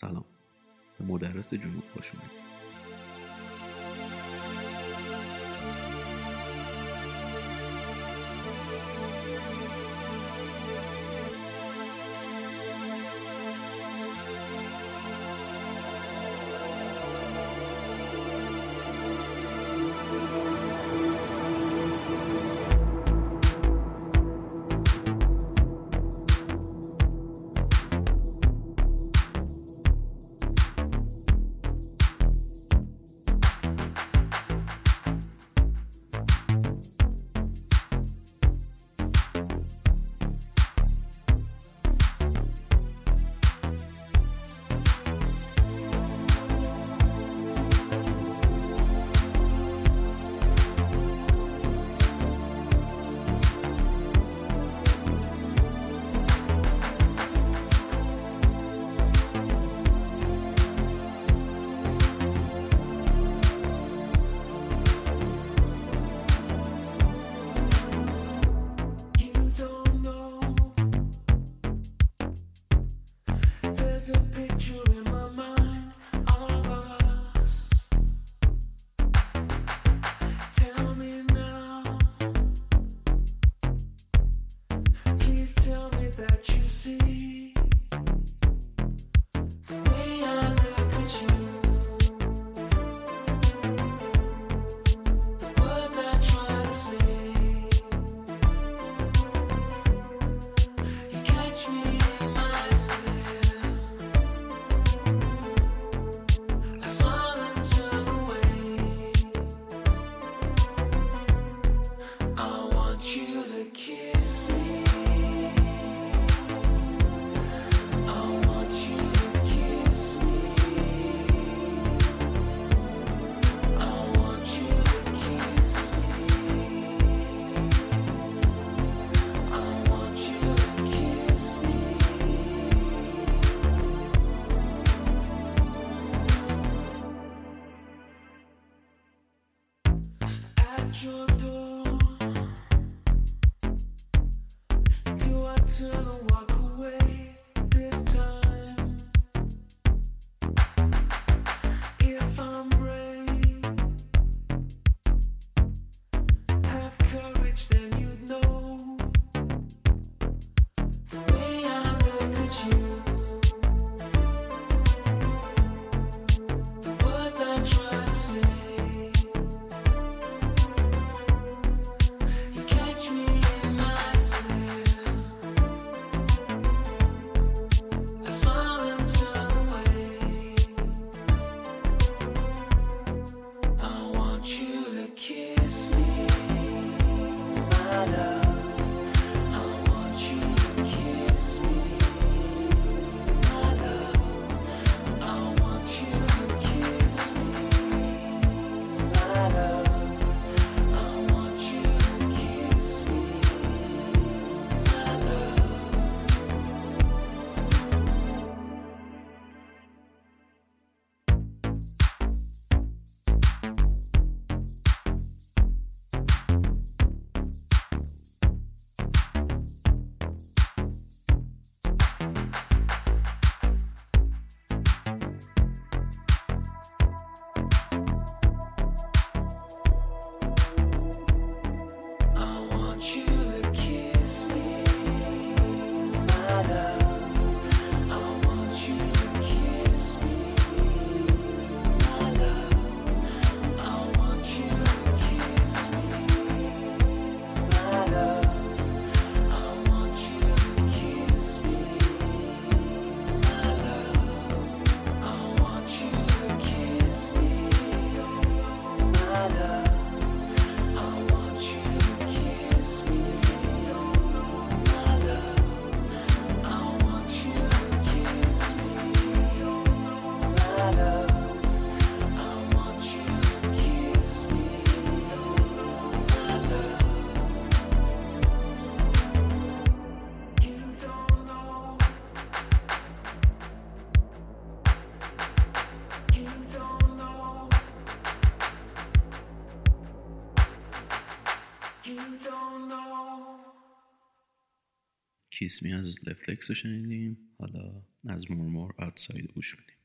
سلام. به مدرس جنوب خوش اومدید. to the اسمی از لفلکس رو شنیدیم. حالا از مورمور آتساید گوش میدیم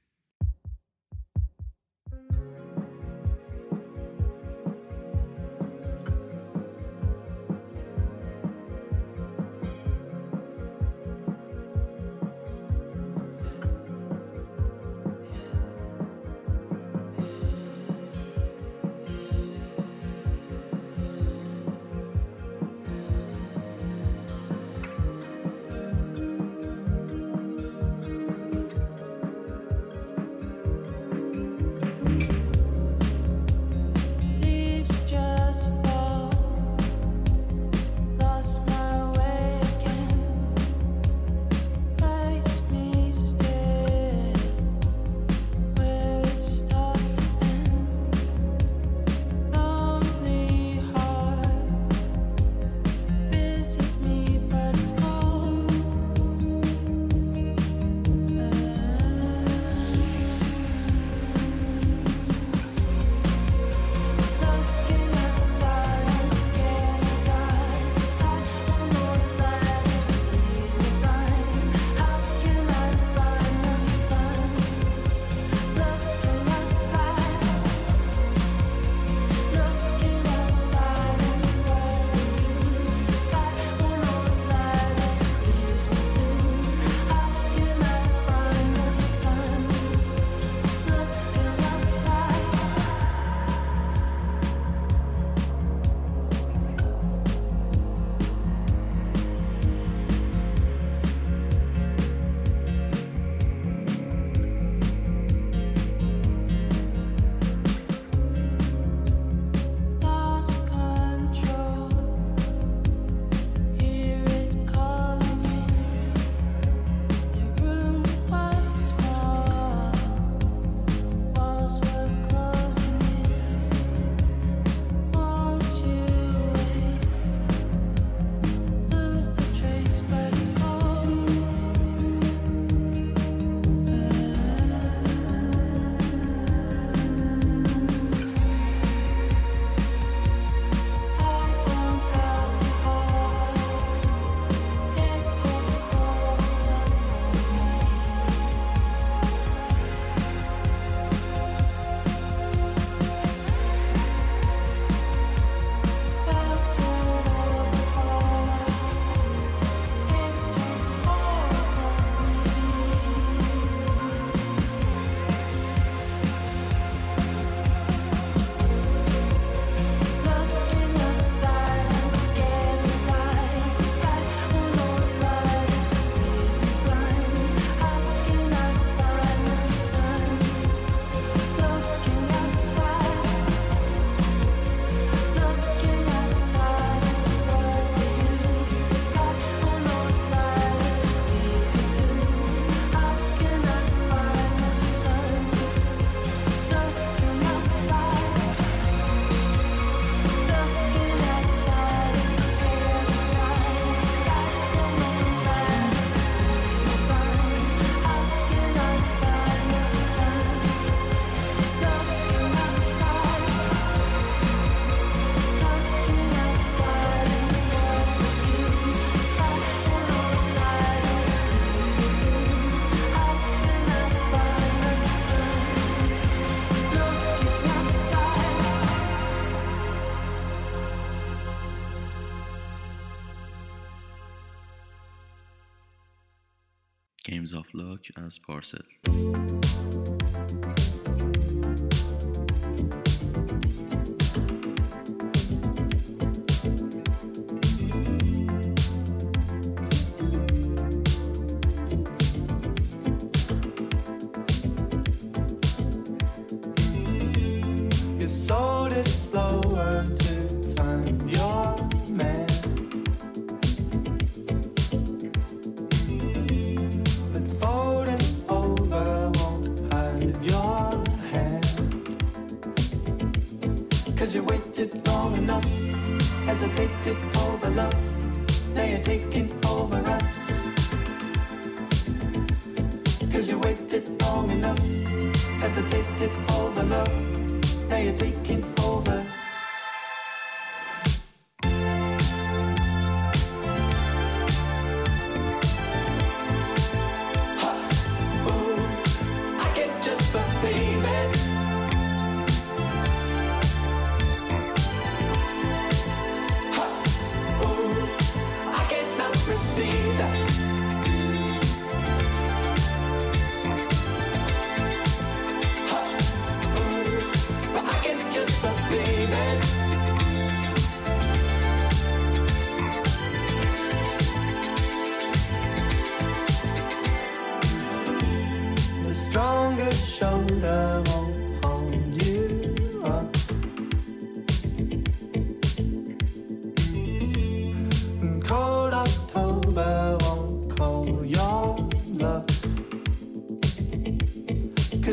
as parcel.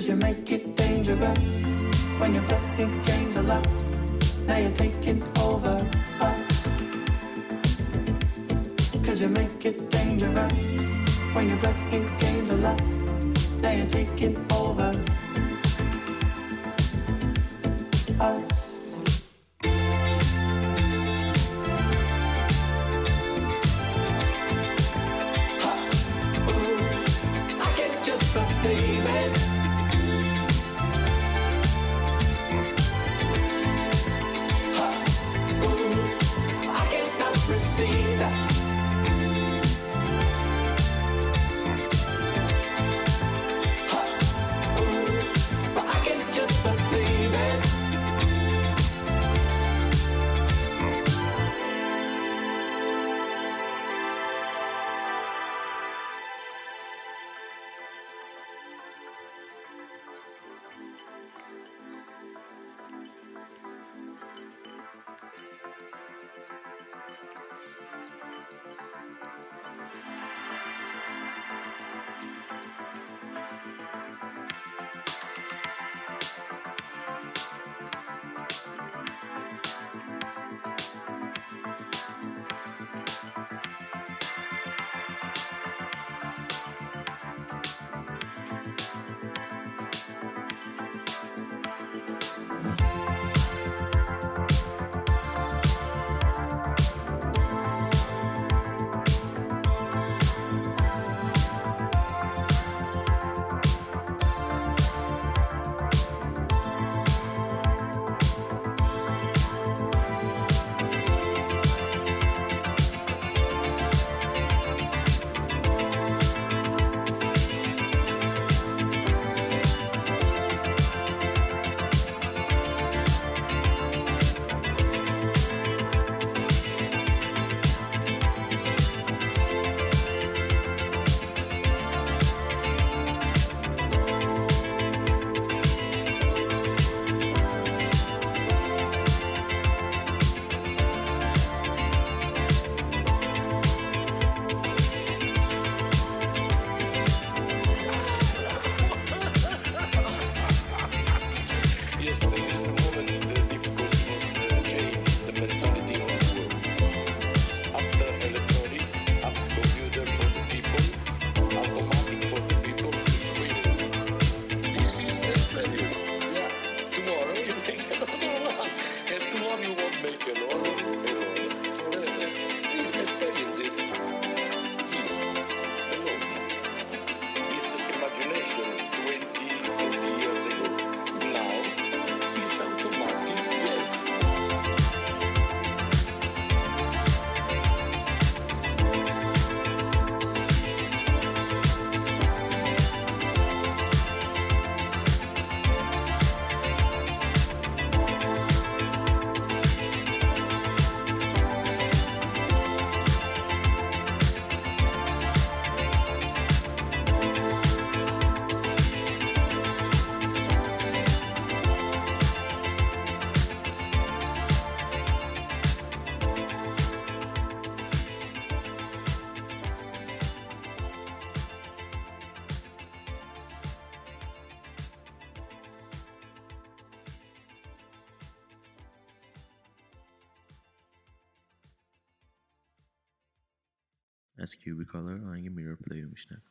Cause you make it dangerous when you play games a lot. Now you're taking over us. Cause you make it dangerous when you play games a lot. Now you're taking over از کیوبی کالر آهنگ میرور پلی رو میشنویم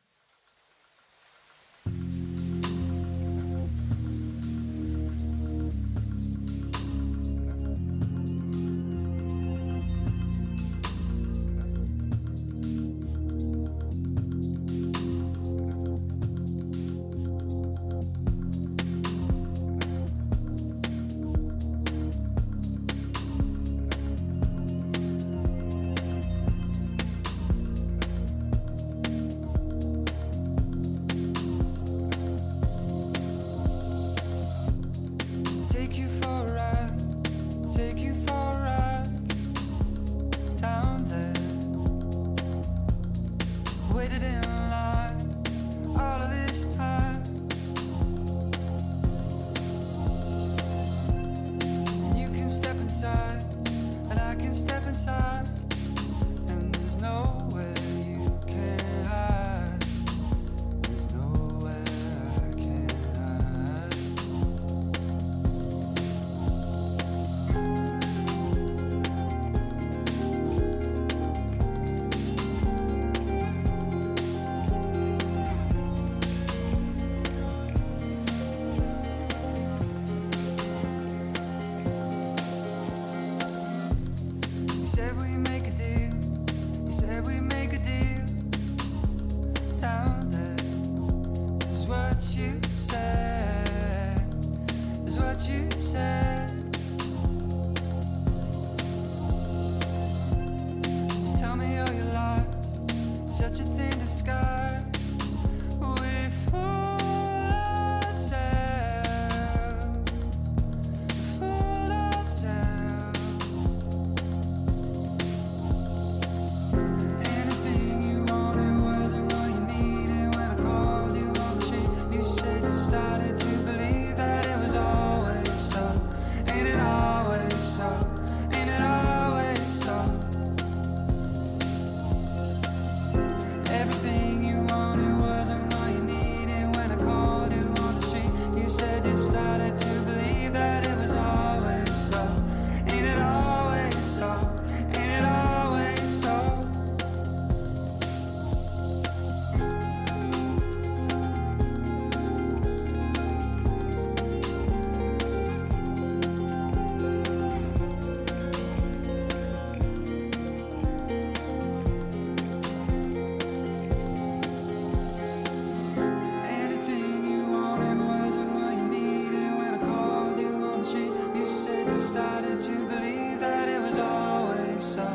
started to believe that it was always so.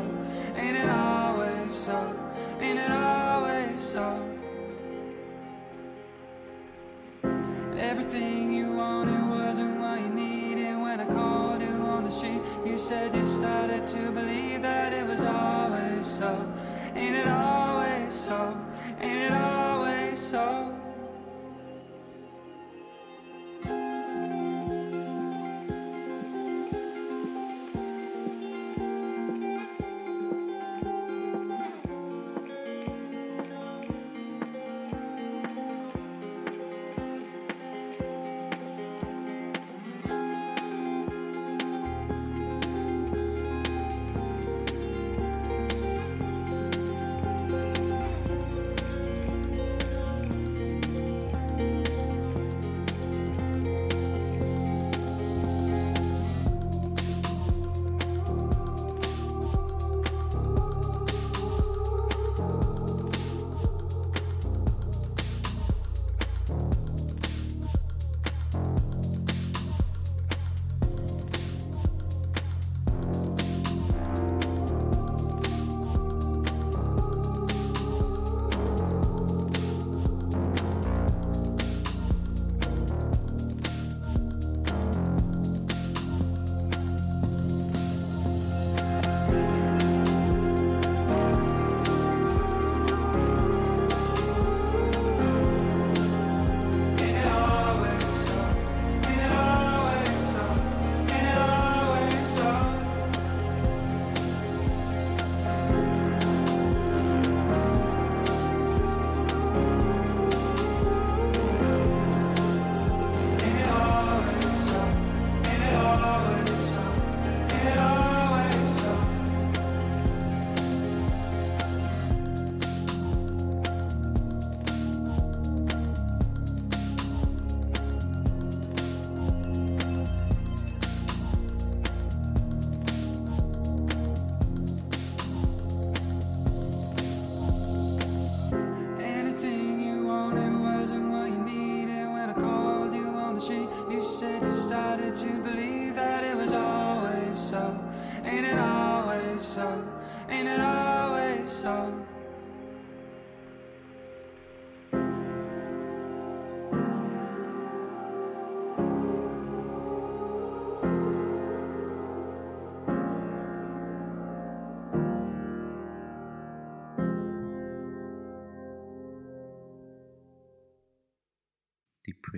Ain't it always so? Ain't it always so? Everything you wanted wasn't what you needed when I called you on the street. You said you started to believe that it was always so. Ain't it always so?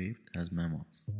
Depraved as mammals.